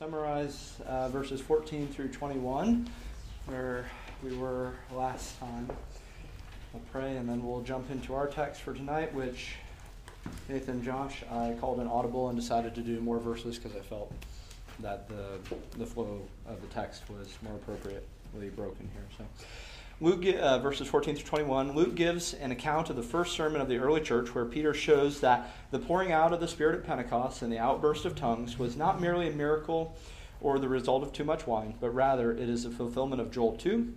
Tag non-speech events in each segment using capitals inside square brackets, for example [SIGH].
summarize uh, verses 14 through 21, where we were last time. We'll pray and then we'll jump into our text for tonight, which Nathan Josh, I called an audible and decided to do more verses because I felt that the, the flow of the text was more appropriately broken here. So. Luke, uh, verses 14 through 21, Luke gives an account of the first sermon of the early church where Peter shows that the pouring out of the Spirit at Pentecost and the outburst of tongues was not merely a miracle or the result of too much wine, but rather it is a fulfillment of Joel 2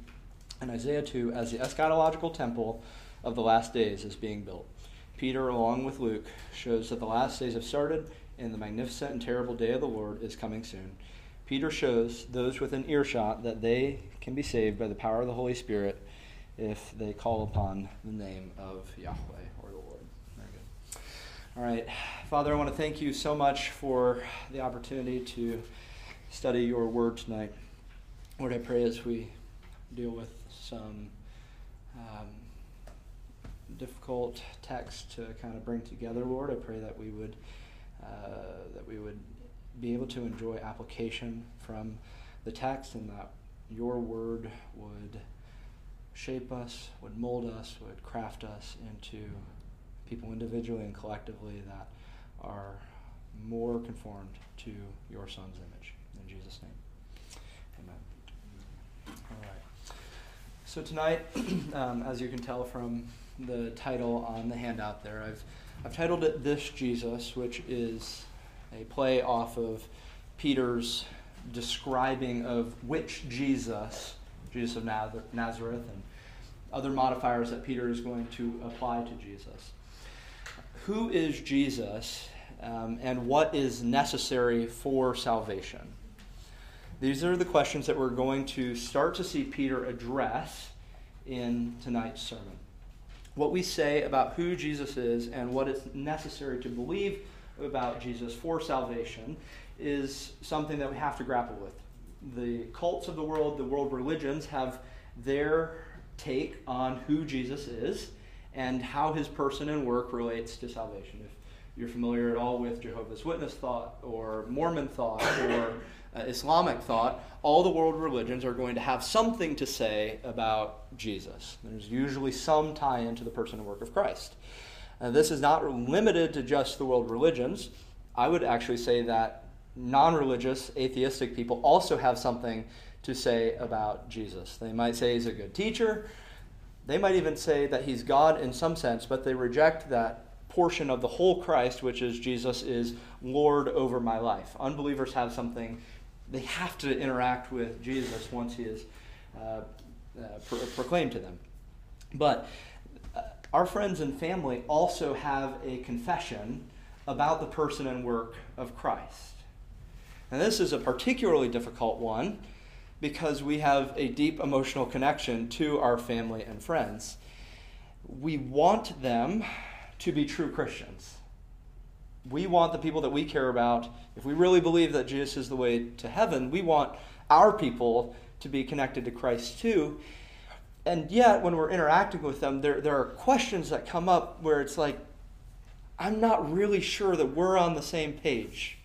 and Isaiah 2 as the eschatological temple of the last days is being built. Peter, along with Luke, shows that the last days have started and the magnificent and terrible day of the Lord is coming soon. Peter shows those within earshot that they can be saved by the power of the Holy Spirit if they call upon the name of Yahweh or the Lord. Very good. All right. Father, I want to thank you so much for the opportunity to study your word tonight. Lord, I pray as we deal with some um, difficult text to kind of bring together, Lord, I pray that we would uh, that we would be able to enjoy application from the text and that your word would shape us, would mold us, would craft us into people individually and collectively that are more conformed to your son's image. In Jesus' name. Amen. All right. So tonight, [CLEARS THROAT] um, as you can tell from the title on the handout there, I've, I've titled it This Jesus, which is a play off of Peter's describing of which Jesus, Jesus of Nazareth, and other modifiers that Peter is going to apply to Jesus. Who is Jesus um, and what is necessary for salvation? These are the questions that we're going to start to see Peter address in tonight's sermon. What we say about who Jesus is and what is necessary to believe about Jesus for salvation is something that we have to grapple with. The cults of the world, the world religions, have their take on who Jesus is and how his person and work relates to salvation. If you're familiar at all with Jehovah's Witness thought or Mormon thought or uh, Islamic thought, all the world religions are going to have something to say about Jesus. There's usually some tie into the person and work of Christ. And this is not limited to just the world religions. I would actually say that non religious, atheistic people also have something to say about Jesus. They might say he's a good teacher. They might even say that he's God in some sense, but they reject that portion of the whole Christ, which is Jesus is Lord over my life. Unbelievers have something, they have to interact with Jesus once he is uh, uh, pro- proclaimed to them. But uh, our friends and family also have a confession about the person and work of Christ. And this is a particularly difficult one because we have a deep emotional connection to our family and friends. We want them to be true Christians. We want the people that we care about, if we really believe that Jesus is the way to heaven, we want our people to be connected to Christ too. And yet, when we're interacting with them, there, there are questions that come up where it's like, I'm not really sure that we're on the same page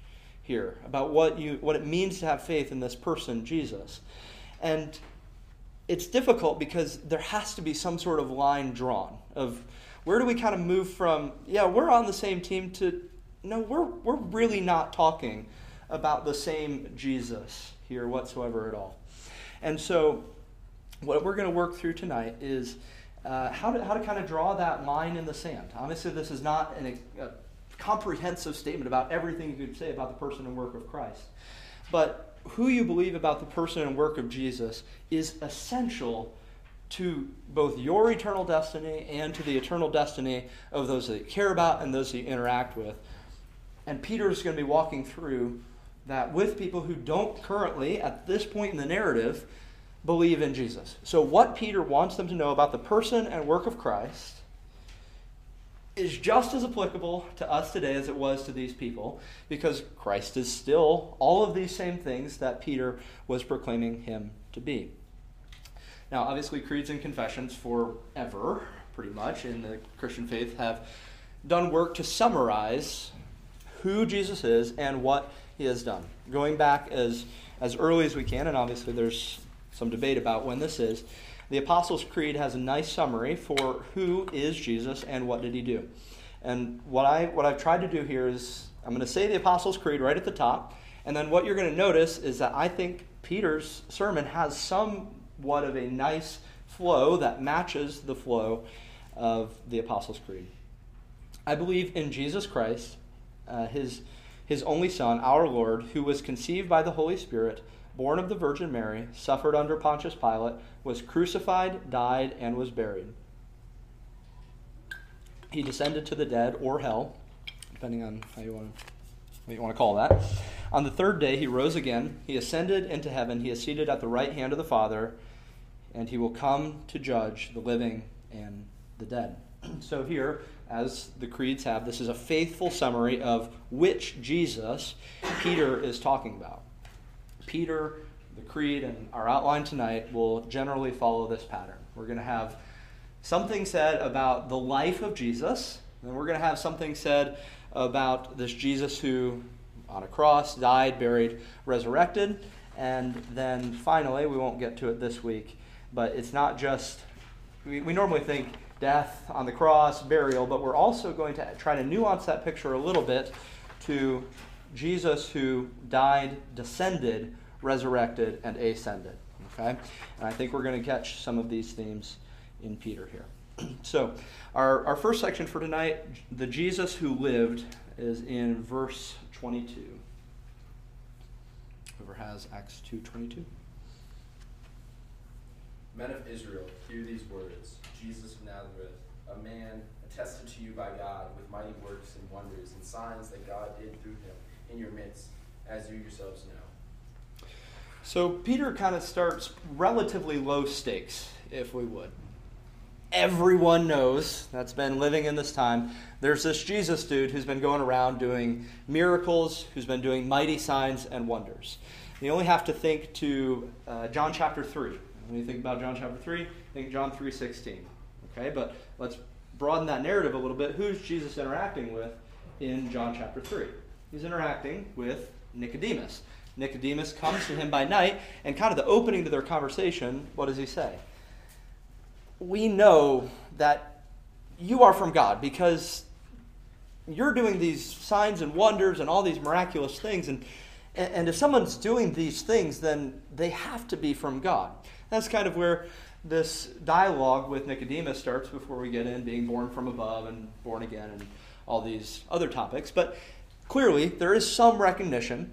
here about what you what it means to have faith in this person Jesus. And it's difficult because there has to be some sort of line drawn of where do we kind of move from yeah, we're on the same team to no, we're we're really not talking about the same Jesus here whatsoever at all. And so what we're going to work through tonight is uh, how, to, how to kind of draw that line in the sand. Obviously, this is not an, a comprehensive statement about everything you could say about the person and work of Christ. But who you believe about the person and work of Jesus is essential to both your eternal destiny and to the eternal destiny of those that you care about and those that you interact with. And Peter is going to be walking through that with people who don't currently, at this point in the narrative, believe in Jesus. So, what Peter wants them to know about the person and work of Christ is just as applicable to us today as it was to these people because Christ is still all of these same things that Peter was proclaiming him to be. Now, obviously, creeds and confessions forever, pretty much, in the Christian faith have done work to summarize who Jesus is and what he has done. Going back as, as early as we can, and obviously there's some debate about when this is, the Apostles' Creed has a nice summary for who is Jesus and what did he do. And what, I, what I've tried to do here is I'm going to say the Apostles' Creed right at the top, and then what you're going to notice is that I think Peter's sermon has somewhat of a nice flow that matches the flow of the Apostles' Creed. I believe in Jesus Christ, uh, his, his only Son, our Lord, who was conceived by the Holy Spirit, born of the Virgin Mary, suffered under Pontius Pilate, was crucified, died, and was buried. He descended to the dead or hell, depending on how you want to, what you want to call that. On the third day, he rose again. He ascended into heaven. He is seated at the right hand of the Father, and he will come to judge the living and the dead. [CLEARS THROAT] So, here, as the creeds have, this is a faithful summary of which Jesus Peter is talking about. Peter, the creed, and our outline tonight will generally follow this pattern. We're going to have something said about the life of Jesus, and we're going to have something said about this Jesus who, on a cross, died, buried, resurrected, and then finally, we won't get to it this week, but it's not just, we, we normally think death on the cross, burial, but we're also going to try to nuance that picture a little bit to Jesus who died, descended, resurrected, and ascended. Okay? And I think we're going to catch some of these themes in Peter here. [CLEARS THROAT] so, our, our first section for tonight, the Jesus who lived, is in verse 22. Whoever has Acts 2.22. Men of Israel, hear these words. Jesus of Nazareth, a man attested to you by God with mighty works and wonders and signs that God did through him in your midst, as you yourselves know. So Peter kind of starts relatively low stakes, if we would. Everyone knows that's been living in this time. There's this Jesus dude who's been going around doing miracles, who's been doing mighty signs and wonders. You only have to think to uh, John chapter 3. When you think about John chapter 3, think John 3.16. Okay, but let's broaden that narrative a little bit. Who's Jesus interacting with in John chapter 3? He's interacting with Nicodemus. Nicodemus comes to him by night, and kind of the opening to their conversation, what does he say? We know that you are from God because you're doing these signs and wonders and all these miraculous things. And, and if someone's doing these things, then they have to be from God. That's kind of where this dialogue with Nicodemus starts before we get in being born from above and born again and all these other topics. But clearly, there is some recognition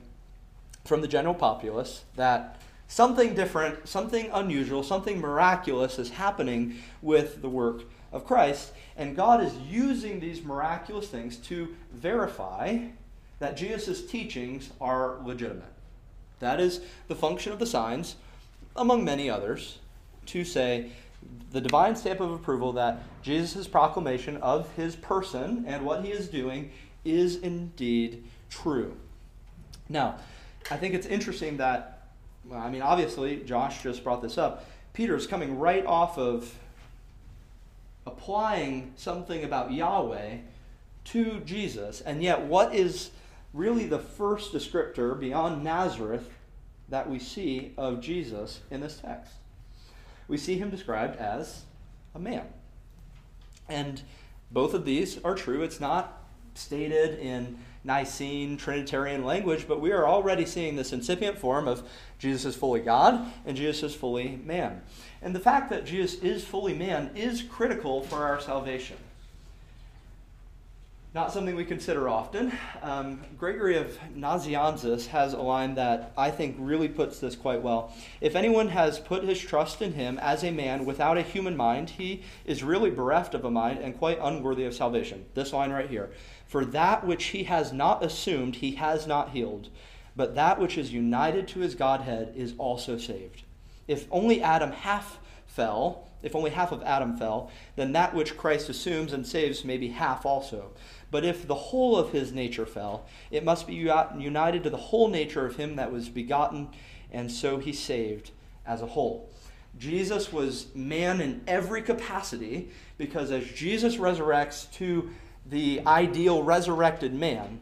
from the general populace that something different, something unusual, something miraculous is happening with the work of Christ. And God is using these miraculous things to verify that Jesus' teachings are legitimate. That is the function of the signs, among many others, to say the divine stamp of approval that Jesus' proclamation of his person and what he is doing is indeed true. Now, I think it's interesting that, well, I mean, obviously, Josh just brought this up. Peter is coming right off of applying something about Yahweh to Jesus, and yet, what is really the first descriptor beyond Nazareth that we see of Jesus in this text? we see him described as a man. And both of these are true. It's not stated in Nicene Trinitarian language, but we are already seeing this incipient form of Jesus is fully God and Jesus is fully man. And the fact that Jesus is fully man is critical for our salvation. Not something we consider often. Um, Gregory of Nazianzus has a line that I think really puts this quite well. If anyone has put his trust in him as a man without a human mind, he is really bereft of a mind and quite unworthy of salvation. This line right here. For that which he has not assumed, he has not healed, but that which is united to his Godhead is also saved. If only Adam half fell, if only half of Adam fell, then that which Christ assumes and saves may be half also. But if the whole of his nature fell, it must be united to the whole nature of him that was begotten, and so he saved as a whole. Jesus was man in every capacity because as Jesus resurrects to the ideal resurrected man,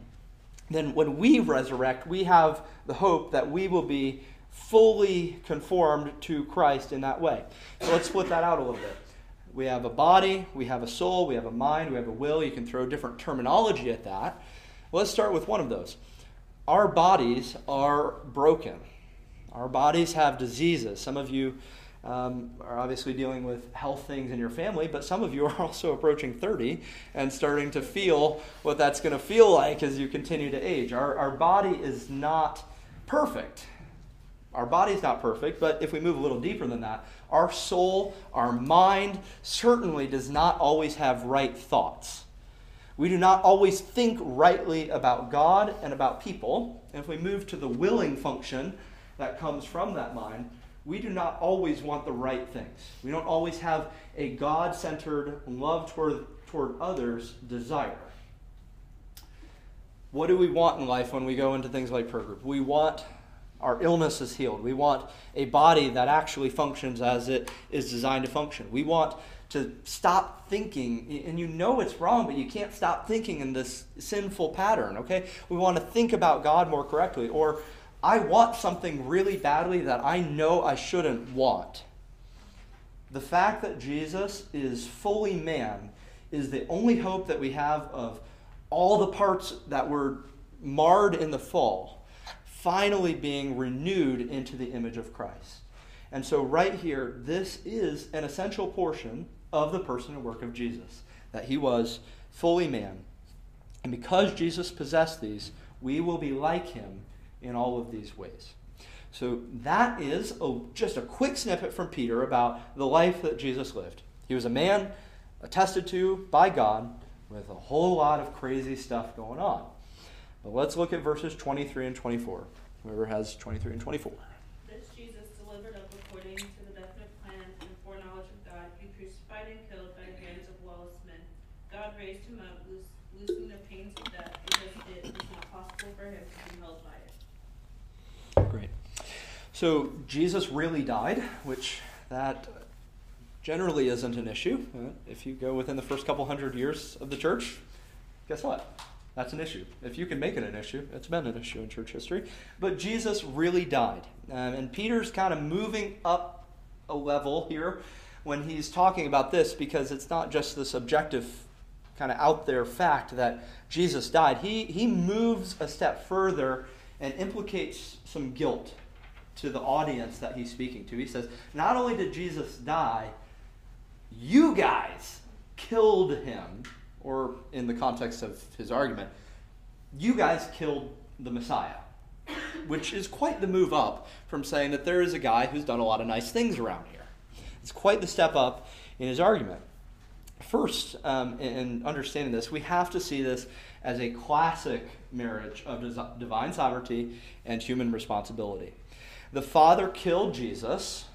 then when we resurrect, we have the hope that we will be fully conformed to Christ in that way. So let's split that out a little bit. We have a body, we have a soul, we have a mind, we have a will. You can throw different terminology at that. Let's start with one of those. Our bodies are broken. Our bodies have diseases. Some of you um, are obviously dealing with health things in your family, but some of you [LAUGHS] are also approaching 30 and starting to feel what that's going to feel like as you continue to age. Our, our body is not perfect. Our body's not perfect, but if we move a little deeper than that, our soul, our mind certainly does not always have right thoughts. We do not always think rightly about God and about people. And if we move to the willing function that comes from that mind, we do not always want the right things. We don't always have a God centered, love toward, toward others desire. What do we want in life when we go into things like prayer group? We want our illness is healed. We want a body that actually functions as it is designed to function. We want to stop thinking, and you know it's wrong, but you can't stop thinking in this sinful pattern, okay? We want to think about God more correctly. Or I want something really badly that I know I shouldn't want. The fact that Jesus is fully man is the only hope that we have of all the parts that were marred in the fall finally being renewed into the image of Christ. And so, right here, this is an essential portion of the person and work of Jesus that he was fully man. And because Jesus possessed these, we will be like him in all of these ways. So, that is a, just a quick snippet from Peter about the life that Jesus lived. He was a man attested to by God with a whole lot of crazy stuff going on. But let's look at verses 23 and 24. Whoever has 23 and 24. This Jesus delivered up according to the definite plan and foreknowledge of God, be crucified and killed by the hands of lawless men. God raised him up, loose, loosing the pains of death, because it was not possible for him to be held by it. Great. So Jesus really died, which that generally isn't an issue. Uh, If you go within the first couple hundred years of the church, guess what? That's an issue. If you can make it an issue, it's been an issue in church history. But Jesus really died. Um, and Peter's kind of moving up a level here when he's talking about this because it's not just the subjective kind of out there fact that Jesus died. He, he moves a step further and implicates some guilt to the audience that he's speaking to. He says, Not only did Jesus die, you guys killed him or in the context of his argument, you guys killed the Messiah. Which is quite the move up from saying that there is a guy who's done a lot of nice things around here. It's quite the step up in his argument. First, um, in understanding this, we have to see this as a classic marriage of divine sovereignty and human responsibility. The Father killed Jesus.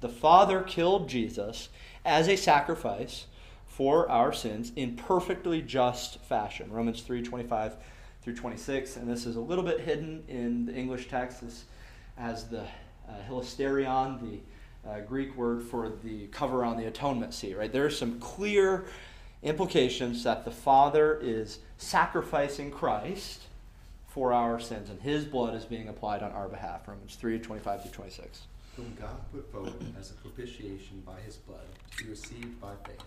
The Father killed Jesus as a sacrifice for our sins in perfectly just fashion. Romans 3 25 through 26. And this is a little bit hidden in the English text this, as the uh, hilasterion, the uh, Greek word for the cover on the atonement seat, right? There are some clear implications that the Father is sacrificing Christ for our sins, and his blood is being applied on our behalf. Romans 3 25 through 26. Whom God put forward as a propitiation by his blood to be received by faith.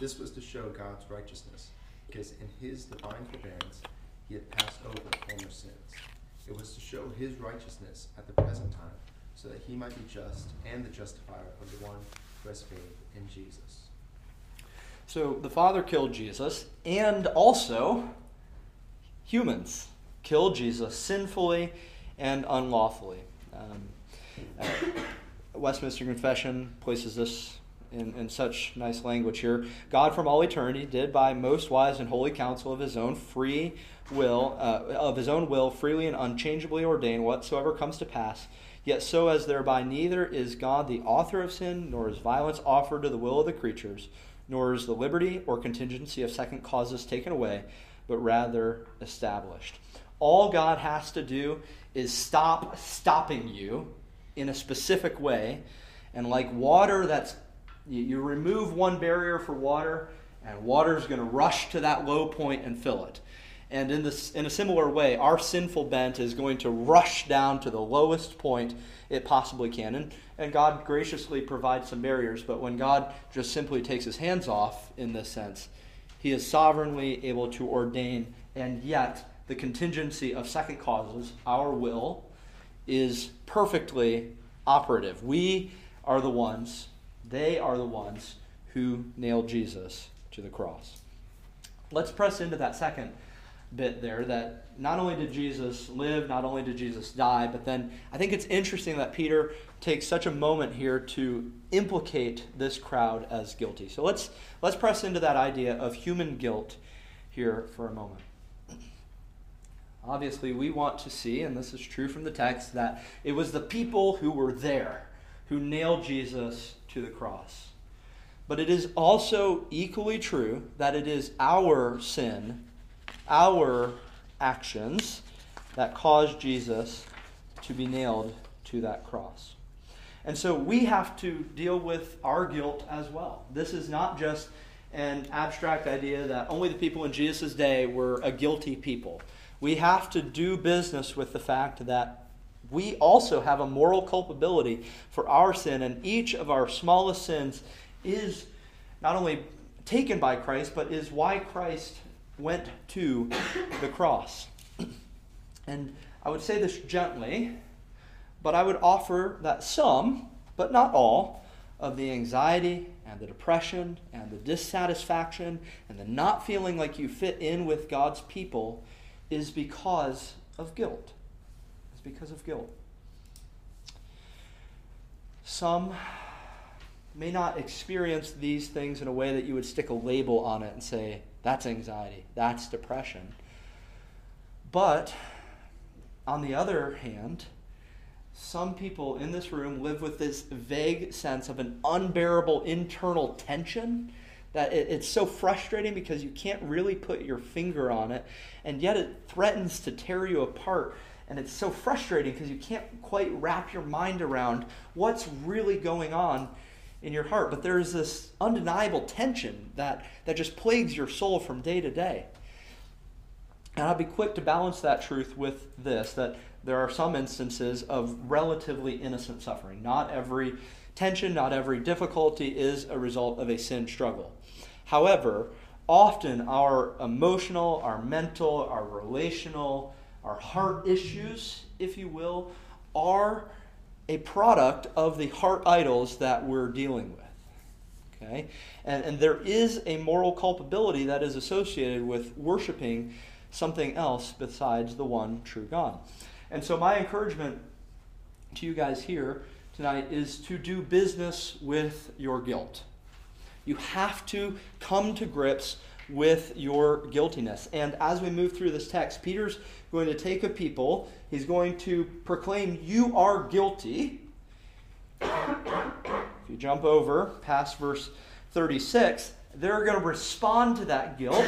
This was to show God's righteousness, because in his divine forbearance he had passed over former sins. It was to show his righteousness at the present time, so that he might be just and the justifier of the one who has faith in Jesus. So the Father killed Jesus, and also humans killed Jesus sinfully and unlawfully. Um, uh, Westminster Confession places this in, in such nice language here. God from all eternity did by most wise and holy counsel of his own free will, uh, of his own will, freely and unchangeably ordain whatsoever comes to pass. Yet so as thereby neither is God the author of sin, nor is violence offered to the will of the creatures, nor is the liberty or contingency of second causes taken away, but rather established. All God has to do is stop stopping you in a specific way. And like water that's you, remove one barrier for water, and water is going to rush to that low point and fill it. And in, this, in a similar way, our sinful bent is going to rush down to the lowest point it possibly can. And, and God graciously provides some barriers, but when God just simply takes his hands off in this sense, he is sovereignly able to ordain, and yet the contingency of second causes, our will, is perfectly operative. We are the ones, they are the ones who nailed Jesus to the cross. Let's press into that second bit there that not only did Jesus live, not only did Jesus die, but then I think it's interesting that Peter takes such a moment here to implicate this crowd as guilty. So let's let's press into that idea of human guilt here for a moment. Obviously, we want to see, and this is true from the text, that it was the people who were there who nailed Jesus to the cross. But it is also equally true that it is our sin our actions that caused Jesus to be nailed to that cross. And so we have to deal with our guilt as well. This is not just an abstract idea that only the people in Jesus' day were a guilty people. We have to do business with the fact that we also have a moral culpability for our sin, and each of our smallest sins is not only taken by Christ, but is why Christ went to the cross. And I would say this gently, but I would offer that some, but not all, of the anxiety and the depression and the dissatisfaction and the not feeling like you fit in with God's people is because of guilt. It's because of guilt. Some may not experience these things in a way that you would stick a label on it and say, that's anxiety. That's depression. But on the other hand, some people in this room live with this vague sense of an unbearable internal tension that it, it's so frustrating because you can't really put your finger on it, and yet it threatens to tear you apart. And it's so frustrating because you can't quite wrap your mind around what's really going on in your heart. But there is this undeniable tension that, that just plagues your soul from day to day. And I'll be quick to balance that truth with this that there are some instances of relatively innocent suffering. Not every tension, not every difficulty is a result of a sin struggle. However, often our emotional, our mental, our relational, our heart issues, if you will, are a product of the heart idols that we're dealing with. Okay? And, and there is a moral culpability that is associated with worshiping something else besides the one true God. And so, my encouragement to you guys here tonight is to do business with your guilt. You have to come to grips with your guiltiness. And as we move through this text, Peter's going to take a people, he's going to proclaim, You are guilty. If you jump over past verse 36, they're going to respond to that guilt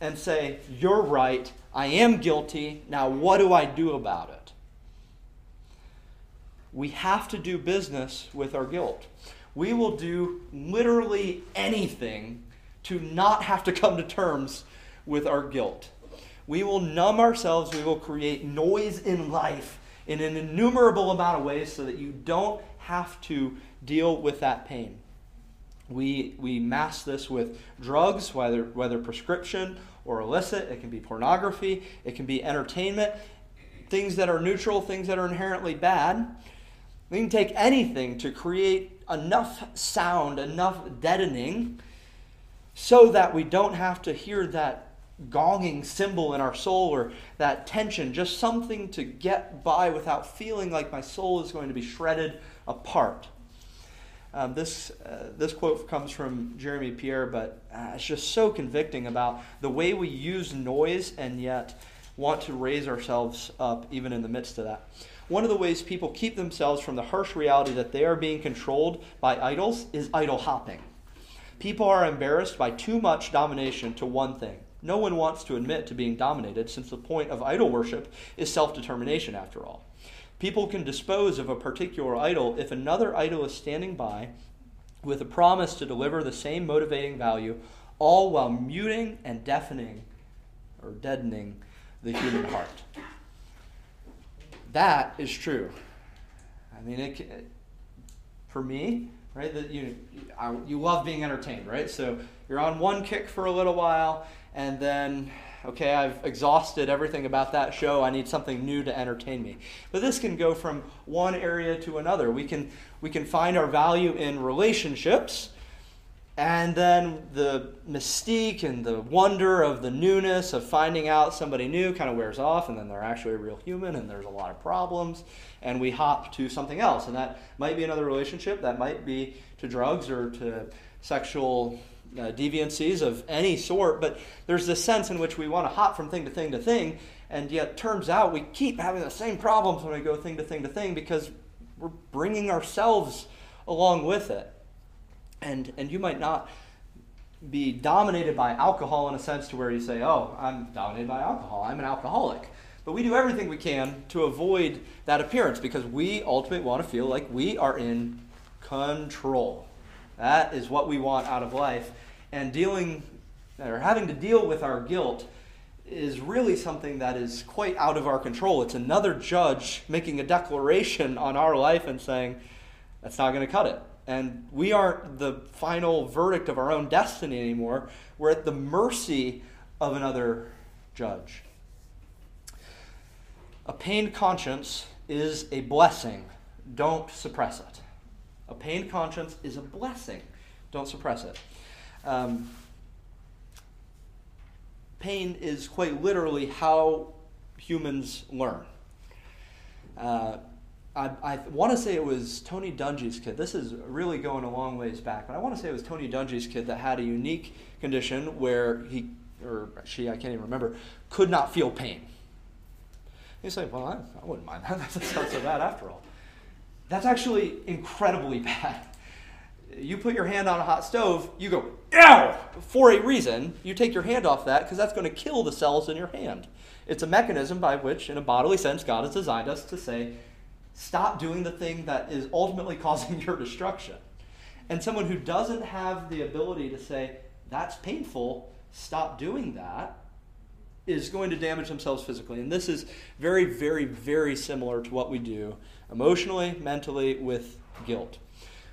and say, You're right, I am guilty, now what do I do about it? We have to do business with our guilt. We will do literally anything to not have to come to terms with our guilt. We will numb ourselves, we will create noise in life in an innumerable amount of ways so that you don't have to deal with that pain. We, we mask this with drugs, whether, whether prescription or illicit. It can be pornography, it can be entertainment, things that are neutral, things that are inherently bad. We can take anything to create enough sound, enough deadening so that we don't have to hear that gonging cymbal in our soul or that tension, just something to get by without feeling like my soul is going to be shredded apart. Um, this, uh, this quote comes from Jeremy Pierre, but uh, it's just so convicting about the way we use noise and yet want to raise ourselves up even in the midst of that. One of the ways people keep themselves from the harsh reality that they are being controlled by idols is idol hopping. People are embarrassed by too much domination to one thing. No one wants to admit to being dominated, since the point of idol worship is self determination, after all. People can dispose of a particular idol if another idol is standing by with a promise to deliver the same motivating value, all while muting and deafening or deadening the human heart. That is true. I mean, it, for me, right? That you I, you love being entertained, right? So you're on one kick for a little while, and then okay, I've exhausted everything about that show. I need something new to entertain me. But this can go from one area to another. We can we can find our value in relationships and then the mystique and the wonder of the newness of finding out somebody new kind of wears off, and then they're actually a real human, and there's a lot of problems, and we hop to something else. And that might be another relationship, that might be to drugs or to sexual uh, deviancies of any sort, but there's this sense in which we want to hop from thing to thing to thing, and yet turns out we keep having the same problems when we go thing to thing to thing because we're bringing ourselves along with it and and you might not be dominated by alcohol in a sense to where you say, "Oh, I'm dominated by alcohol. I'm an alcoholic." But we do everything we can to avoid that appearance because we ultimately want to feel like we are in control. That is what we want out of life. And dealing or having to deal with our guilt is really something that is quite out of our control. It's another judge making a declaration on our life and saying, that's not going to cut it and we aren't the final verdict of our own destiny anymore. We're at the mercy of another judge. A pained conscience is a blessing. Don't suppress it. A pained conscience is a blessing. Don't suppress it. Um, pain is quite literally how humans learn. Uh, I, I want to say it was Tony Dungy's kid. This is really going a long ways back, but I want to say it was Tony Dungy's kid that had a unique condition where he, or she, I can't even remember, could not feel pain. You say, well, I, I wouldn't mind that. [LAUGHS] That's not so bad after all. That's actually incredibly [LAUGHS] bad. You put your hand on a hot stove, you go, ow, for a reason. You take your hand off that because that's going to kill the cells in your hand. It's a mechanism by which, in a bodily sense, God has designed us to say, Stop doing the thing that is ultimately [LAUGHS] causing your destruction. And someone who doesn't have the ability to say, that's painful, stop doing that, is going to damage themselves physically. And this is very, very, very similar to what we do emotionally, mentally, with guilt.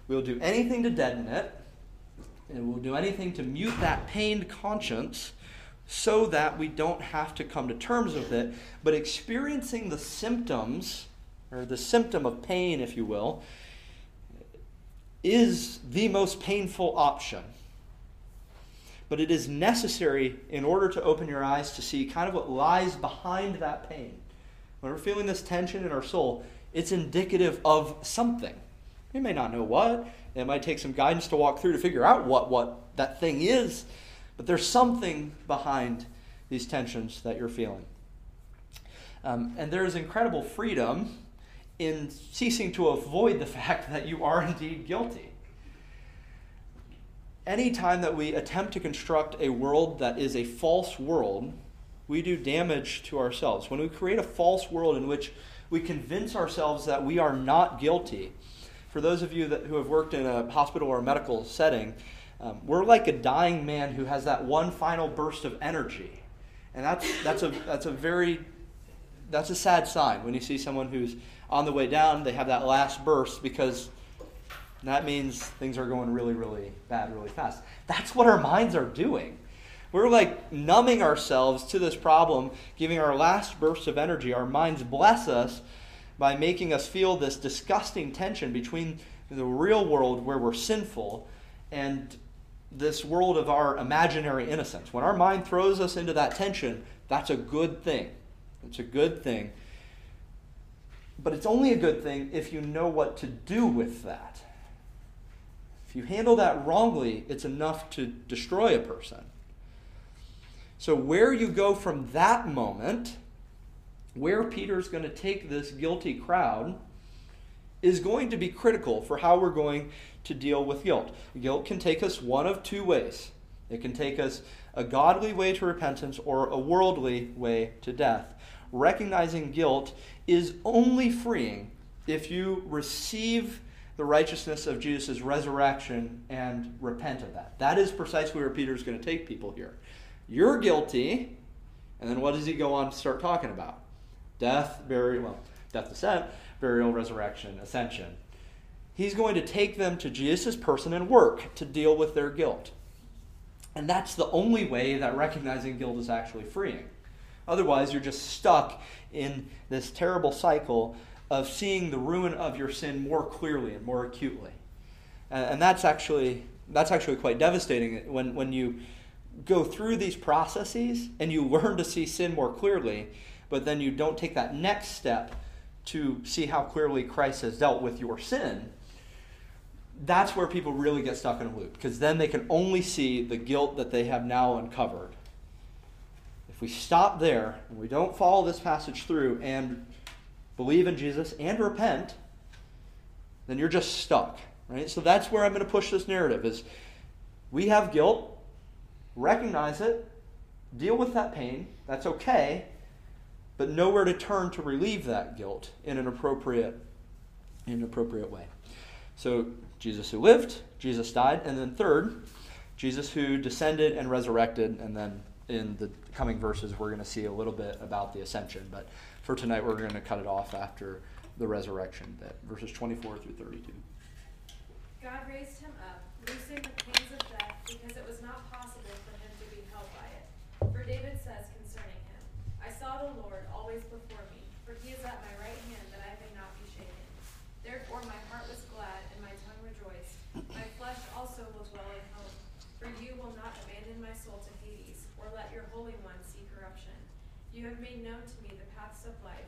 We'll do anything to deaden it, and we'll do anything to mute that pained conscience so that we don't have to come to terms with it. But experiencing the symptoms or the symptom of pain, if you will, is the most painful option. But it is necessary in order to open your eyes to see kind of what lies behind that pain. When we're feeling this tension in our soul, it's indicative of something. You may not know what. It might take some guidance to walk through to figure out what, what that thing is. But there's something behind these tensions that you're feeling. Um, and there is incredible freedom in ceasing to avoid the [LAUGHS] fact that you are indeed guilty. Anytime that we attempt to construct a world that is a false world, we do damage to ourselves. When we create a false world in which we convince ourselves that we are not guilty, for those of you that, who have worked in a hospital or a medical setting, um, we're like a dying man who has that one final burst of energy. And that's, that's, a, that's a very, that's a sad sign when you see someone who's on the way down, they have that last burst because that means things are going really, really bad really fast. That's what our minds are doing. We're like numbing ourselves to this problem, giving our last burst of energy. Our minds bless us by making us feel this disgusting tension between the real world where we're sinful and this world of our imaginary innocence. When our mind throws us into that tension, that's a good thing. It's a good thing but it's only a good thing if you know what to do with that. If you handle that wrongly, it's enough to destroy a person. So, where you go from that moment, where Peter's going to take this guilty crowd, is going to be critical for how we're going to deal with guilt. Guilt can take us one of two ways it can take us a godly way to repentance or a worldly way to death. Recognizing guilt is only freeing if you receive the righteousness of Jesus' resurrection and repent of that. That is precisely where Peter is going to take people here. You're guilty. And then what does he go on to start talking about? Death, burial, well, death, descent, burial, resurrection, ascension. He's going to take them to Jesus' person and work to deal with their guilt. And that's the only way that recognizing guilt is actually freeing. Otherwise, you're just stuck in this terrible cycle of seeing the ruin of your sin more clearly and more acutely. And, that's actually that's actually quite devastating when, when you go through these processes and you [LAUGHS] learn to see sin more clearly, but then you don't take that next step to see how clearly Christ has dealt with your sin. That's where people really get stuck in a loop because then they can only see the guilt that they have now uncovered. If we stop there and we don't follow this passage through and believe in Jesus and repent, then you're just stuck. Right? So that's where I'm going to push this narrative is we have guilt, recognize it, deal with that pain, that's okay, but nowhere to turn to relieve that guilt in an appropriate in an appropriate way. So Jesus who lived, Jesus died, and then third, Jesus who descended and resurrected, and then in the coming verses we're going to see a little bit about the ascension, but for tonight we're going to cut it off after the resurrection bit, verses 24 through 32. God raised him up, loosing the pains of death, because it was not possible for him to be held by it. For David says concerning him, I saw the Lord always before me, for he is at my right hand that I may not be shaken. Therefore my heart was glad and my tongue rejoiced. My flesh also will dwell in hope, for you will not abandon my soul to Hades, or let your Holy One see corruption. You have made known to me the paths of life.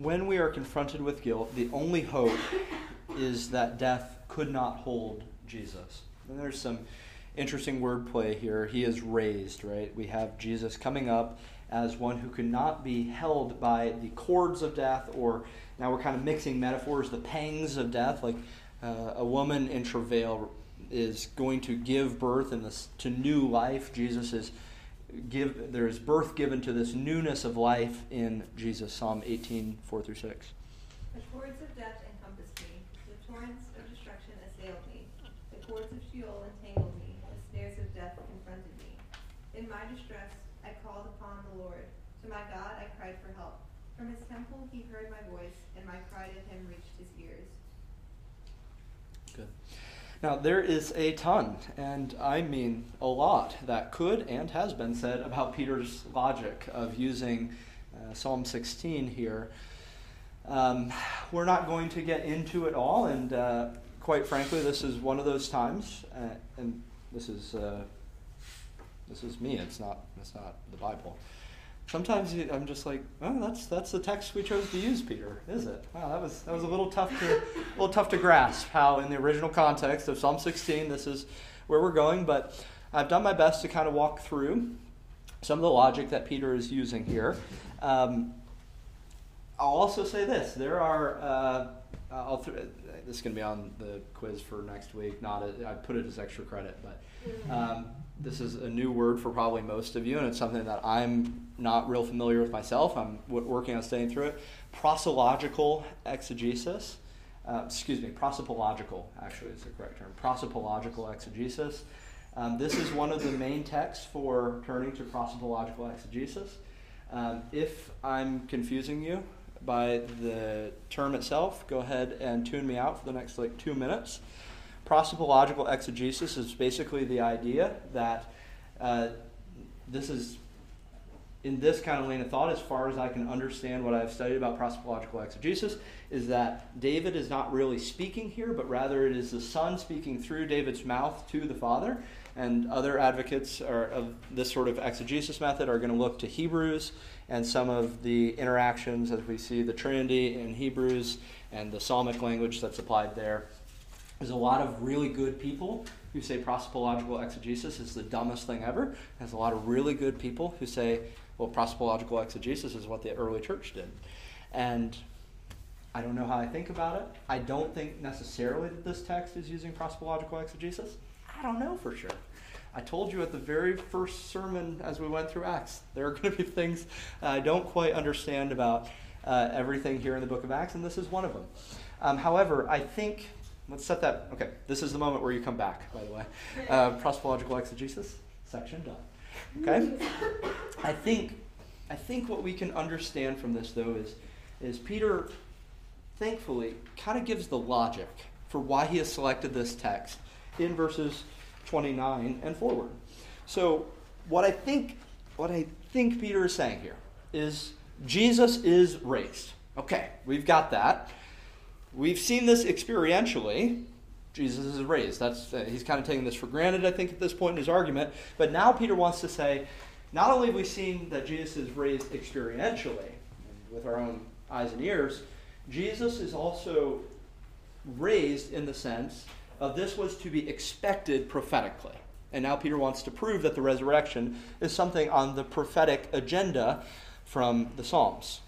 When we are confronted with guilt, the only hope is that death could not hold Jesus. And there's some interesting wordplay here. He is raised, right? We have Jesus coming up as one who cannot be held by the cords of death, or now we're kind of mixing metaphors, the pangs of death. Like uh, a woman in travail is going to give birth in this, to new life. Jesus is give there is birth given to this newness of life in Jesus. Psalm 18, 4 through 6. The cords of death encompassed me, the torrents of destruction assailed me, the cords of Sheol entangled me, the snares of death confronted me. In my distress I called upon the Lord. To my God I cried for help. From his temple he heard my voice, and my cry to him reached his ears. Good. Now, there is a ton, and I mean a lot, that could and has been said about Peter's logic of using uh, Psalm 16 here. Um, we're not going to get into it all, and uh, quite frankly, this is one of those times, uh, and this is uh, this is me. It's not it's not the Bible sometimes I'm just like, oh, that's that's the text we chose to use, Peter, is it? Wow, that was that was a little tough to a little tough to grasp how in the original context of Psalm 16 this is where we're going, but I've done my best to kind of walk through some of the logic that Peter is using here. Um, I'll also say this: there are. Uh, I'll th- this is going to be on the quiz for next week. Not a, I put it as extra credit, but um, this is a new word for probably most of you, and it's something that I'm not real familiar with myself. I'm working on studying through it. Prosological exegesis. Uh, excuse me, prosopological, actually, is the correct term. Prosopological exegesis. Um, this is one of the main texts for turning to prosopological exegesis. Um, if I'm confusing you by the term itself, go ahead and tune me out for the next like two minutes. Prosopological exegesis is basically the idea that uh, this is, in this kind of lane of thought, as far as I can understand what I've studied about prosopological exegesis, is that David is not really speaking here, but rather it is the Son speaking through David's mouth to the Father. And other advocates are, of this sort of exegesis method are going to look to Hebrews and some of the interactions as we see the Trinity in Hebrews and the psalmic language that's applied there There's a lot of really good people who say prosopological exegesis is the dumbest thing ever. There's a lot of really good people who say, well, prosopological exegesis is what the early church did. And I don't know how I think about it. I don't think necessarily that this text is using prosopological exegesis. I don't know for sure. I told you at the very first sermon as we went through Acts, [LAUGHS] there are going to be things I don't quite understand about uh, everything here in the book of Acts, and this is one of them. Um, however, I think, let's set that, okay, this is the moment where you come back, by the way. [LAUGHS] Uh, prosopological exegesis, section done. Okay? I think, I think what we can understand from this, though, is, is Peter, thankfully, kind of gives the logic for why he has selected this text in verses 29 and forward. So, what I think, what I think Peter is saying here is Jesus is raised. Okay, we've got that. We've seen this experientially. Jesus is raised. That's uh, he's kind of taking this for granted, I think, at this point in his argument. But now Peter wants to say, not only have we seen that Jesus is raised experientially, with our own eyes and ears, Jesus is also raised in the sense of this was to be expected prophetically. And now Peter wants to prove that the resurrection is something on the prophetic agenda from the Psalms.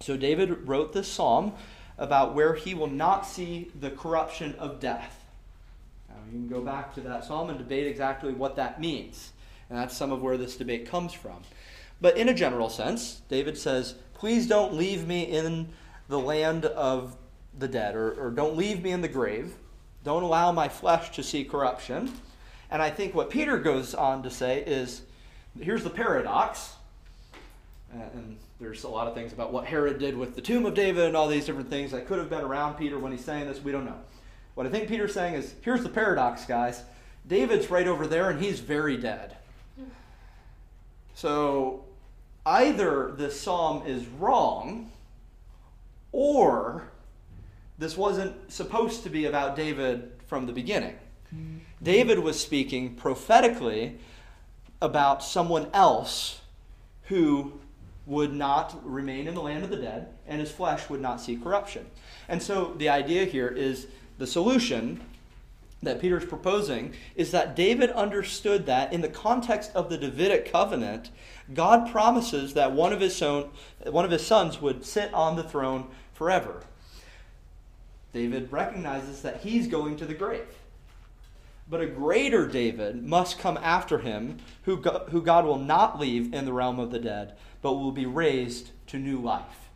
So David wrote this psalm about where he will not see the corruption of death. Now, you can go back to that psalm and debate exactly what that means. And that's some of where this debate comes from. But in a general sense, David says, Please don't leave me in the land of the dead, or, or don't leave me in the grave. Don't allow my flesh to see corruption. And I think what Peter goes on to say is here's the paradox. And there's a lot of things about what Herod did with the tomb of David and all these different things that could have been around Peter when he's saying this. We don't know. What I think Peter's saying is here's the paradox, guys. David's right over there and he's very dead. So either this psalm is wrong or this wasn't supposed to be about David from the beginning. Mm-hmm. David was speaking prophetically about someone else who would not remain in the land of the dead, and his flesh would not see corruption. And so the idea here is the solution that Peter's proposing is that David understood that in the context of the Davidic covenant, God promises that one of his, son, one of his sons would sit on the throne forever. David recognizes that he's going to the grave. But a greater David must come after him, who, who God will not leave in the realm of the dead, but will be raised to new life.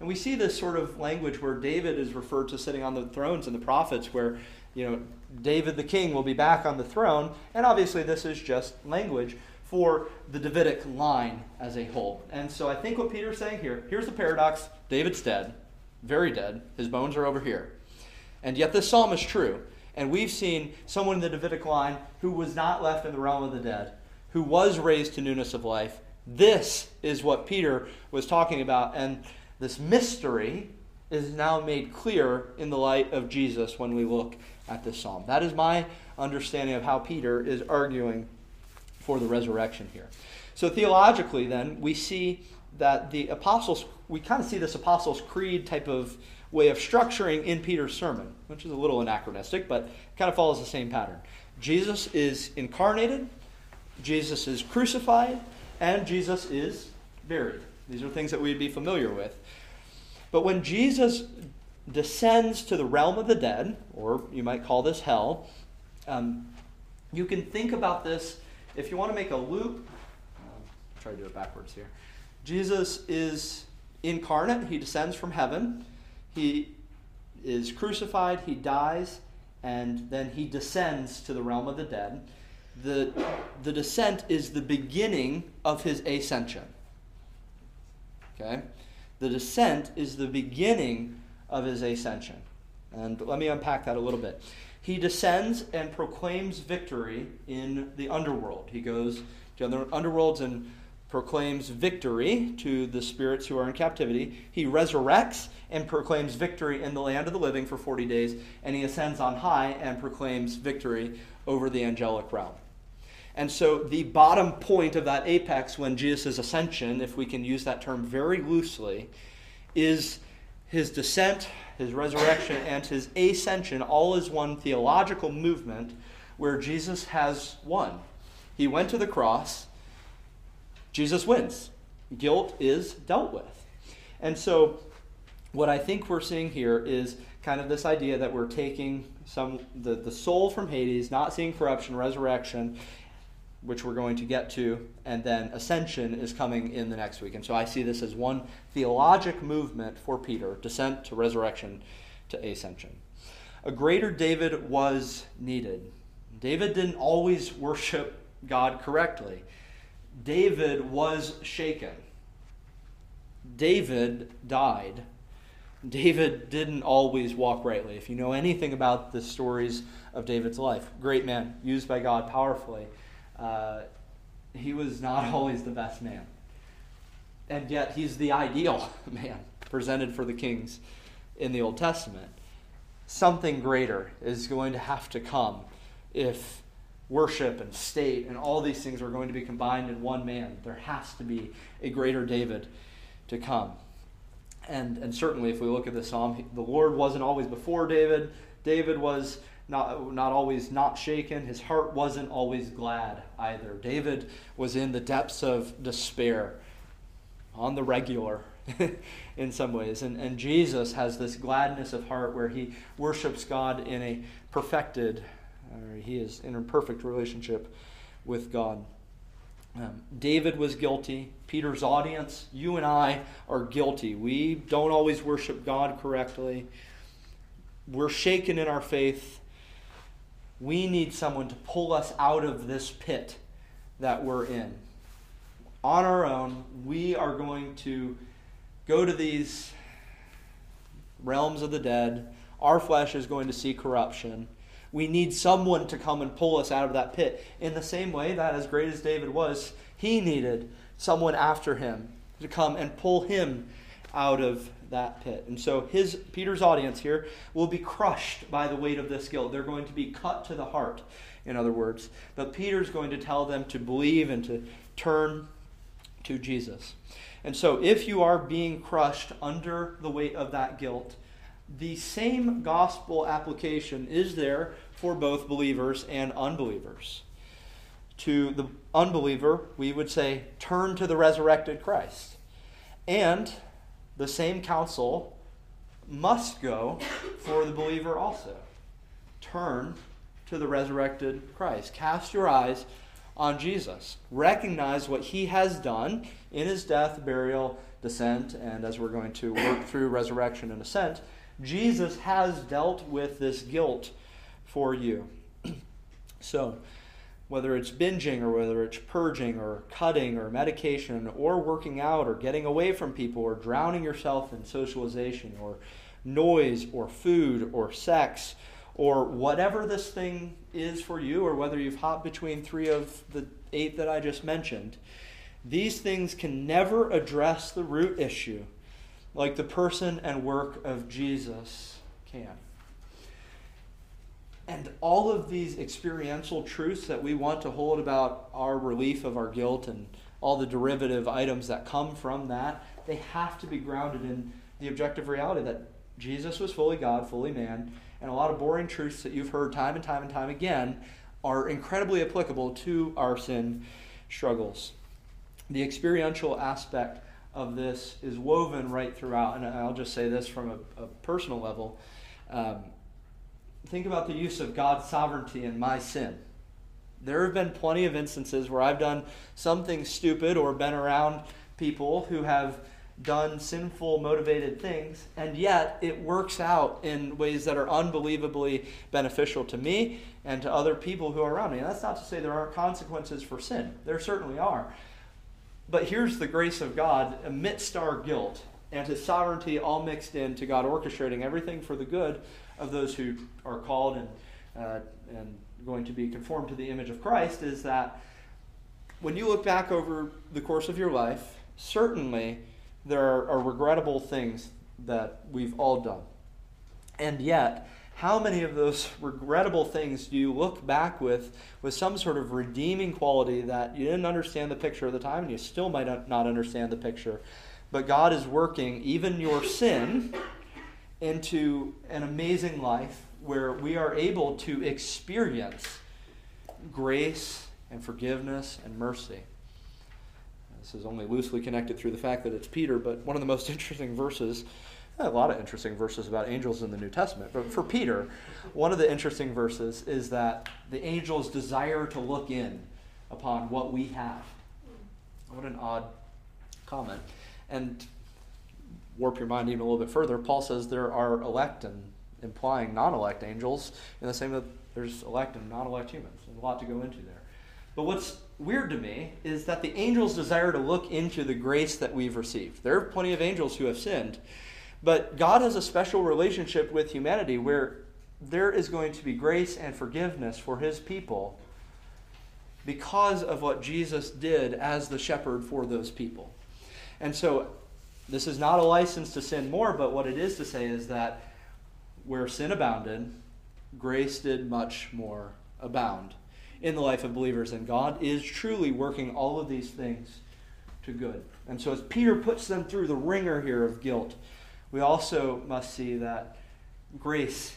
And we see this sort of language where David is referred to sitting on the thrones and the prophets, where you know David the king will be back on the throne, and obviously this is just language for the Davidic line as a whole. And so I think what Peter's saying here, here's the paradox: David's dead, very dead. His bones are over here, and yet this psalm is true. And we've seen someone in the Davidic line who was not left in the realm of the dead, who was raised to newness of life, this is what Peter was talking about, and this mystery is now made clear in the light of Jesus when we look at this psalm. That is my understanding of how Peter is arguing for the resurrection here. So, theologically, then, we see that the apostles, we kind of see this Apostles' Creed type of way of structuring in Peter's sermon, which is a little anachronistic, but kind of follows the same pattern. Jesus is incarnated, Jesus is crucified, and Jesus is buried. These are things that we'd be familiar with. But when Jesus descends to the realm of the dead, or you might call this hell, um, you can think about this if you want to make a loop. I'll try to do it backwards here. Jesus is incarnate, he descends from heaven, he is crucified, he dies, and then he descends to the realm of the dead the, the descent is the beginning of his ascension. Okay? The descent is the beginning of his ascension. And let me unpack that a little bit. He descends and proclaims victory in the underworld. He goes to the underworlds and proclaims victory to the spirits who are in captivity. He resurrects and proclaims victory in the land of the living for 40 days. And he ascends on high and proclaims victory over the angelic realm. And so the bottom point of that apex when Jesus' ascension, if we can use that term very loosely, is his descent, his resurrection, and his ascension all is one theological movement where Jesus has won. He went to the cross, Jesus wins. Guilt is dealt with. And so, what I think we're seeing here is kind of this idea that we're taking some the, the soul from Hades, not seeing corruption, resurrection, which we're going to get to, and then ascension is coming in the next week. And so I see this as one theologic movement for Peter descent to resurrection to ascension. A greater David was needed. David didn't always worship God correctly. David was shaken. David died. David didn't always walk rightly. If you know anything about the stories of David's life, great man, used by God powerfully, uh, he was not [LAUGHS] always the best man. And yet, he's the ideal [LAUGHS] man presented for the kings in the Old Testament. Something greater is going to have to come if worship and state and all these things are going to be combined in one man. There has to be a greater David to come. And, and certainly, if we look at the psalm, the Lord wasn't always before David. David was not, not always not shaken. His heart wasn't always glad either. David was in the depths of despair on the regular [LAUGHS] in some ways. And, and Jesus has this gladness of heart where he worships God in a perfected, or he is in a perfect relationship with God. Um, David was guilty. Peter's audience, you and I, are guilty. We don't always worship God correctly. We're shaken in our faith. We need someone to pull us out of this pit that we're in. On our own, we are going to go to these realms of the dead. Our flesh is going to see corruption. We need someone to come and pull us out of that pit. In the same way that, as great as David was, he needed someone after him to come and pull him out of that pit. And so his Peter's audience here will be crushed by the weight of this guilt. They're going to be cut to the heart, in other words. But Peter's going to tell them to believe and to turn to Jesus. And so if you are being crushed under the weight of that guilt, the same gospel application is there for both believers and unbelievers. To the unbeliever, we would say, turn to the resurrected Christ. And the same counsel must go for the believer also. Turn to the resurrected Christ. Cast your eyes on Jesus. Recognize what he has done in his death, burial, descent, and as we're going to work through resurrection and ascent, Jesus has dealt with this guilt for you. [CLEARS THROAT] so, whether it's binging or whether it's purging or cutting or medication or working out or getting away from people or drowning yourself in socialization or noise or food or sex or whatever this thing is for you or whether you've hopped between three of the eight that I just mentioned, these things can never address the root issue like the person and work of Jesus can. And all of these experiential truths that we want to hold about our relief of our guilt and all the derivative items that come from that, they have to be grounded in the objective reality that Jesus was fully God, fully man, and a lot of boring truths that you've heard time and time and time again are incredibly applicable to our sin struggles. The experiential aspect of this is woven right throughout, and I'll just say this from a, a personal level. Um, think about the use of God's sovereignty in my sin. There have been plenty of instances where I've done something stupid or been around people who have done sinful, motivated things, and yet it works out in ways that are unbelievably beneficial to me and to other people who are around me. And that's not to say there aren't consequences for sin, there certainly are. But here's the grace of God amidst our guilt and his sovereignty all mixed into God orchestrating everything for the good of those who are called and, uh, and going to be conformed to the image of Christ is that when you look back over the course of your life, certainly there are, are regrettable things that we've all done. And yet, how many of those [LAUGHS] regrettable things do you look back with with some sort of redeeming quality that you didn't understand the picture at the time and you still might not understand the picture but god is working even your [LAUGHS] sin into an amazing life where we are able to experience grace and forgiveness and mercy. This is only loosely connected through the fact that it's Peter, but one of the most [LAUGHS] interesting verses, a lot of interesting verses about angels in the New Testament, but for Peter, one of the interesting verses is that the angels desire to look in upon what we have. What an odd comment. And warp your mind even a little bit further, Paul says there are elect and implying non elect angels, in the same that there's elect and non elect humans. There's a lot to go into there. But what's weird to me is that the angels desire to look into the grace that we've received. There are plenty of angels who have sinned, but God has a special relationship with humanity where there is going to be grace and forgiveness for his people because of what Jesus did as the shepherd for those people. And so, this is not a license to sin more, but what it is to say is that where sin abounded, grace did much more abound in the life of believers. And God is truly working all of these things to good. And so, as Peter puts them through the wringer here of guilt, we also must see that grace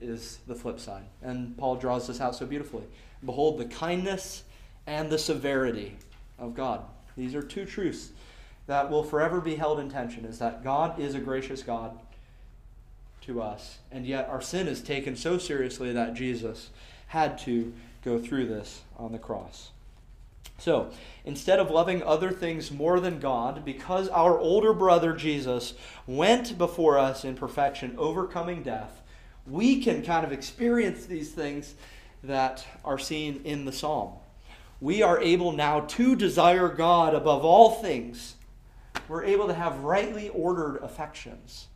is the flip side. And Paul draws this out so beautifully. Behold the kindness and the severity of God. These are two truths that will forever be held in tension is that God is a gracious God to us, and yet our sin is taken so seriously that Jesus had to go through this on the cross. So, instead of loving other things more than God, because our older brother Jesus went before us in perfection, overcoming death, we can kind of experience these things that are seen in the psalm. We are able now to desire God above all things. We're able to have rightly ordered affections.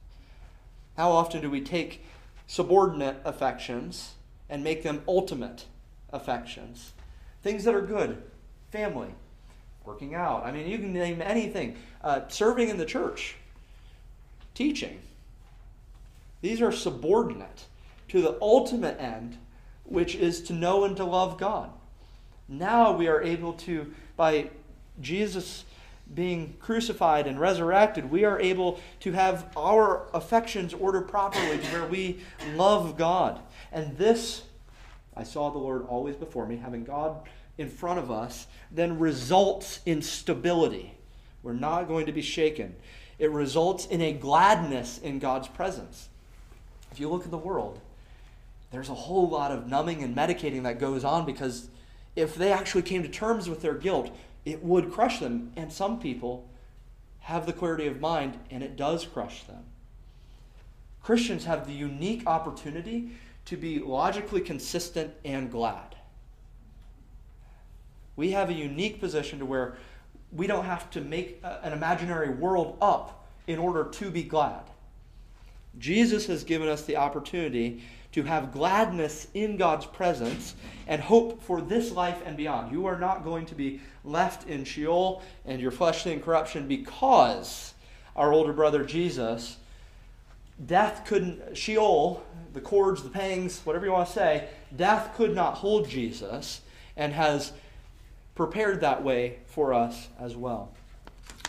How often do we take subordinate affections and make them ultimate affections? Things that are good, family, working out. I mean, you can name anything. Uh, serving in the church, teaching. These are subordinate to the ultimate end, which is to know and to love God. Now we are able to, by Jesus being crucified and resurrected, we are able to have our affections ordered properly to where we love God. And this, I saw the Lord always before me, having God in front of us, then results in stability. We're not going to be shaken. It results in a gladness in God's presence. If you look at the world, there's a whole lot of numbing and medicating that goes on because if they actually came to terms with their guilt, it would crush them. And some people have the clarity of mind, and it does crush them. Christians have the unique opportunity to be logically consistent and glad. We have a unique position to where we don't have to make uh, an imaginary world up in order to be glad. Jesus has given us the opportunity to have gladness in God's presence and hope for this life and beyond. You are not going to be left in Sheol and your fleshly incorruption because our older brother Jesus, death couldn't, Sheol, the cords, the pangs, whatever you want to say, death could not hold Jesus and has prepared that way for us as well.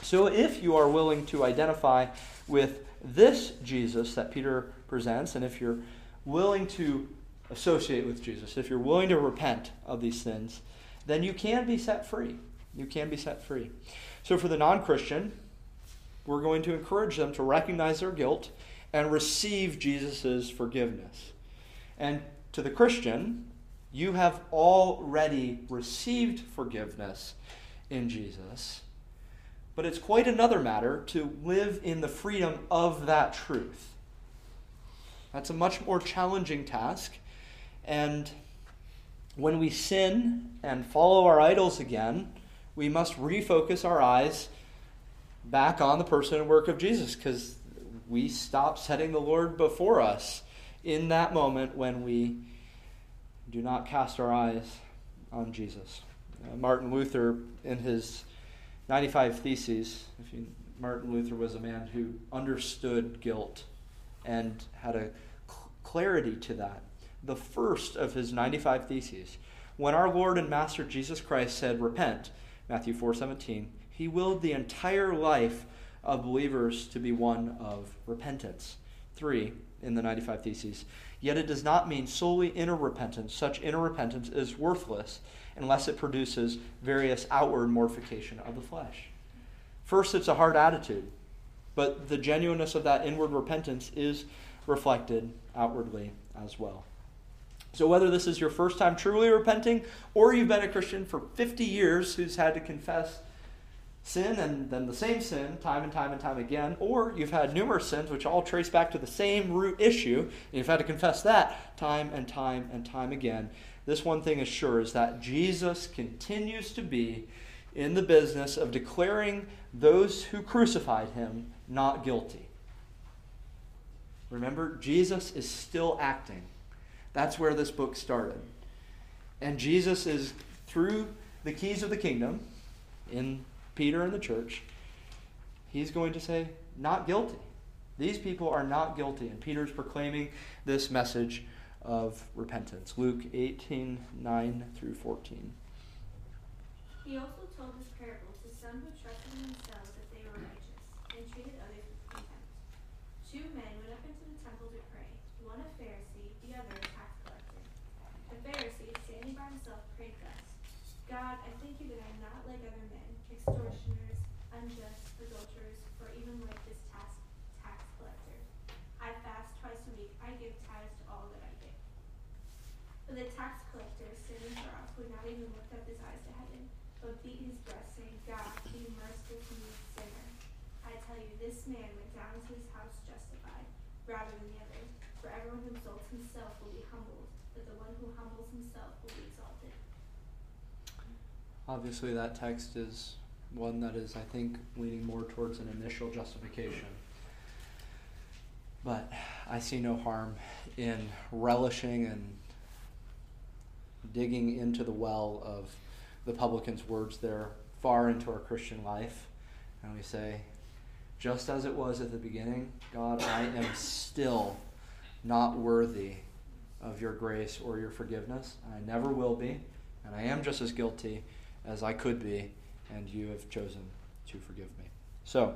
So if you are willing to identify with this Jesus that Peter presents, and if you're willing to associate with Jesus, if you're willing to repent of these sins, then you can be set free. You can be set free. So for the non Christian, we're going to encourage them to recognize their guilt and receive Jesus' forgiveness. And to the Christian, you have already received forgiveness in Jesus. But it's quite another matter to live in the freedom of that truth. That's a much more challenging task. And when we sin and follow our idols again, we must refocus our eyes back on the person and work of Jesus because we stop setting the Lord before us in that moment when we do not cast our eyes on Jesus. Uh, Martin Luther, in his 95 Theses, if you, Martin Luther was a man who understood guilt and had a clarity to that. The first of his 95 theses, when our Lord and Master Jesus Christ said, Repent, Matthew 4:17, he willed the entire life of believers to be one of repentance. 3 in the 95 Theses. Yet it does not mean solely inner repentance. Such inner repentance is worthless unless it produces various outward mortification of the flesh. First, it's a hard attitude, but the genuineness of that inward repentance is reflected outwardly as well. So, whether this is your first time truly repenting, or you've been a Christian for 50 years who's had to confess sin and then the same sin time and time and time again, or you've had numerous sins which all trace back to the same root issue, and you've had to confess that time and time and time again, this one thing is sure is that Jesus continues to be in the business of declaring those who crucified him not guilty. Remember, Jesus is still acting. That's where this book started. And Jesus is, through the keys of the kingdom, in Peter and the church, he's going to say, not guilty. These people are not guilty. And Peter's proclaiming this message of repentance. Luke 18 9 through 14. He also told this parable to some who trusted in themselves that they were righteous, and treated others with contempt. Two men went up into the temple to pray, one a Pharisee, the other a tax collector. The Pharisee, standing by himself, prayed thus God, I thank you that I am not like other men, extortioners, unjust, adulterers, or even like this tax, tax collector. I fast twice a week, I give tithes to all that I get. But the tax collector, standing far off, would not even lift up his eyes to heaven, but beat his breast, saying, God, be merciful to me, sinner. I tell you, this man went down to his house justified, rather than the other. For everyone who exalts himself will be humbled, but the one who humbles himself will be exalted. Obviously, that text is one that is, I think, leaning more towards an initial justification. But I see no harm in relishing and digging into the well of the publican's words there far into our Christian life. And we say, just as it was at the beginning, God, I am still not worthy of your grace or your forgiveness. I never will be, and I am just as guilty as I could be, and you have chosen to forgive me. So,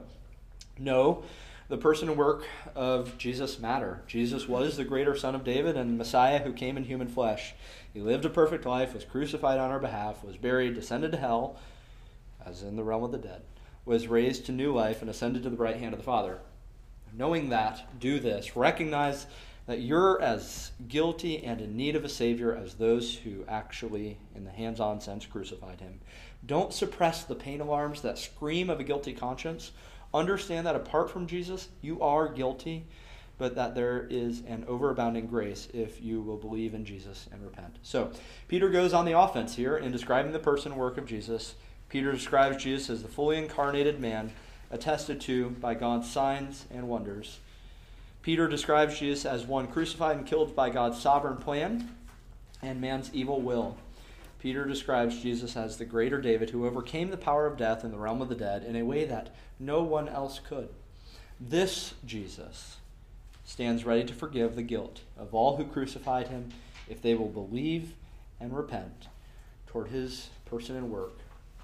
no, the person and work of Jesus matter. Jesus was the greater Son of David and Messiah who came in human flesh. He lived a perfect life, was crucified on our behalf, was buried, descended to hell, as in the realm of the dead, was raised to new life, and ascended to the right hand of the Father. Knowing that, do this. Recognize that you're as guilty and in need of a Savior as those who actually, in the hands on sense, crucified him. Don't suppress the pain alarms that scream of a guilty conscience. Understand that apart from Jesus, you are guilty, but that there is an overabounding grace if you will believe in Jesus and repent. So, Peter goes on the offense here in describing the person and work of Jesus. Peter describes Jesus as the fully incarnated man, attested to by God's signs and wonders. Peter describes Jesus as one crucified and killed by God's sovereign plan and man's evil will. Peter describes Jesus as the greater David who overcame the power of death in the realm of the dead in a way that no one else could. This Jesus stands ready to forgive the guilt of all who crucified him if they will believe and repent toward his person and work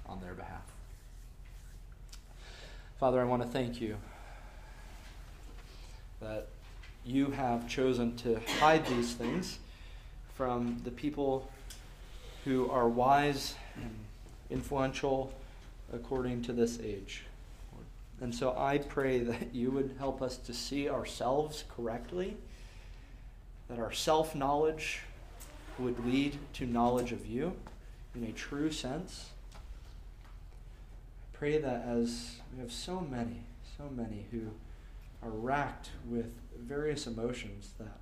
on their behalf. Father, I want to thank you that you have chosen to hide these things from the people who are wise and influential according to this age. And so I pray that you would help us to see ourselves correctly, that our self knowledge would lead to knowledge of you in a true sense. I pray that as we have so many, so many who are racked with various emotions, that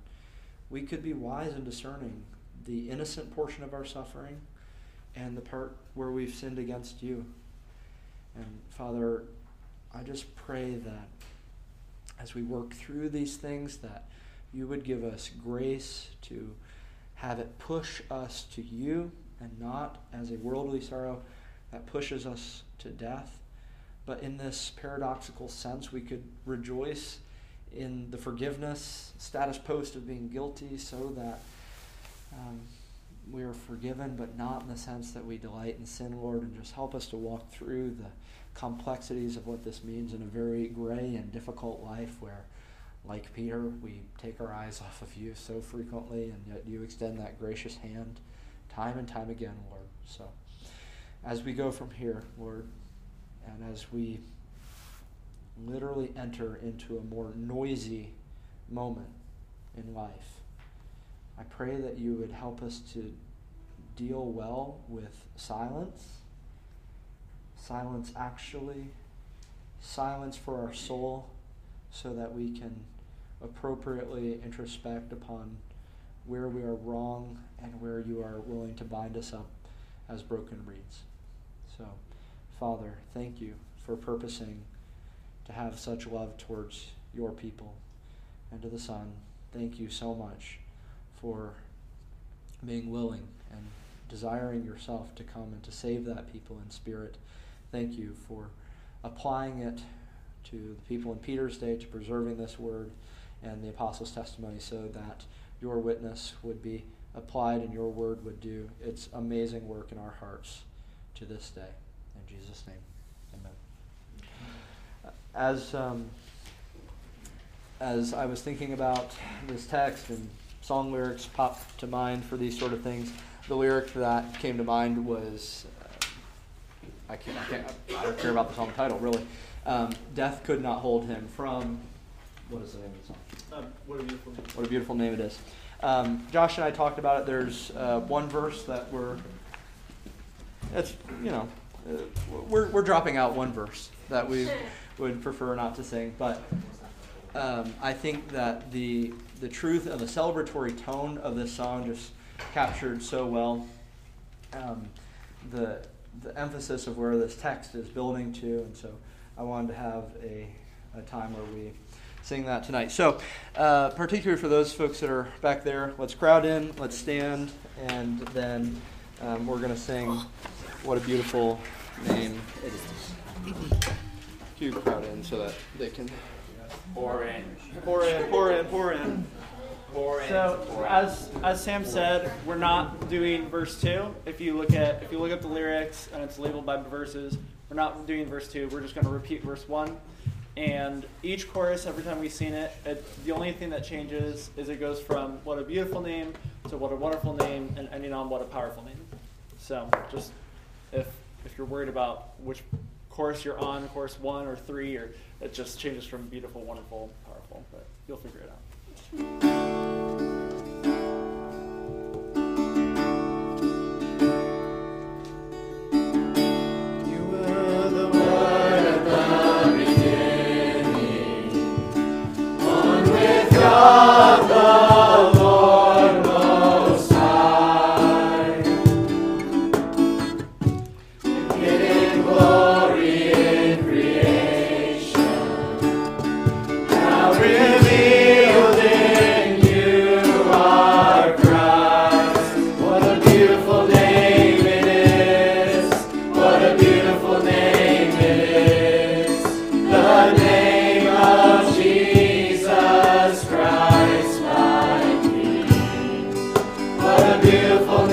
we could be wise and discerning the innocent portion of our suffering and the part where we've sinned against you. And Father, I just pray that as we work through these things that you would give us grace to have it push us to you and not as a worldly sorrow that pushes us to death. But in this paradoxical sense, we could rejoice in the forgiveness status post of being guilty so that um, we are forgiven, but not in the sense that we delight in sin, Lord, and just help us to walk through the complexities of what this means in a very gray and difficult life where like Peter, we take our eyes off of you so frequently, and yet you extend that gracious hand time and time again, Lord. So, as we go from here, Lord, and as we literally enter into a more noisy moment in life, I pray that you would help us to deal well with silence, silence actually, silence for our soul, so that we can appropriately introspect upon where we are wrong and where you are willing to bind us up as broken reeds. So, Father, thank you for purposing to have such love towards your people. And to the Son, thank you so much for being willing and desiring yourself to come and to save that people in spirit. Thank you for applying it to the people in Peter's day, to preserving this word and the apostles' testimony so that your witness would be applied and your word would do its amazing work in our hearts to this day. In Jesus' name, amen. As, um, as I was thinking about this text and song lyrics pop to mind for these sort of things, the lyric that came to mind was uh, I, can't, I, can't, I don't care about the song title, really. Um, Death could not hold him from, what is the name of the song? Um, what a beautiful name. What a beautiful name it is. Um, Josh and I talked about it. There's uh, one verse that we're, it's, you know, uh, we're, we're dropping out one verse that we [LAUGHS] would prefer not to sing. But um, I think that the, the truth and the celebratory tone of this song just captured so well um, the, the emphasis of where this text is building to. And so I wanted to have a, a time where we sing that tonight. So, uh, particularly for those folks that are back there, let's crowd in, let's stand, and then um, we're going to sing What a Beautiful Name It Is. Do crowd in so that they can Pour in. pour in, pour in, pour in. Pour in. So as as Sam said, we're not doing verse two. If you look at if you look at the lyrics and it's labeled by verses, we're not doing verse two. We're just going to repeat verse one. And each chorus, every time we sing it, it, the only thing that changes is it goes from "What a beautiful name" to "What a wonderful name" and ending on "What a powerful name." So just if if you're worried about which chorus you're on, course one or three, or it just changes from beautiful, wonderful, powerful. But you'll figure it out. Beautiful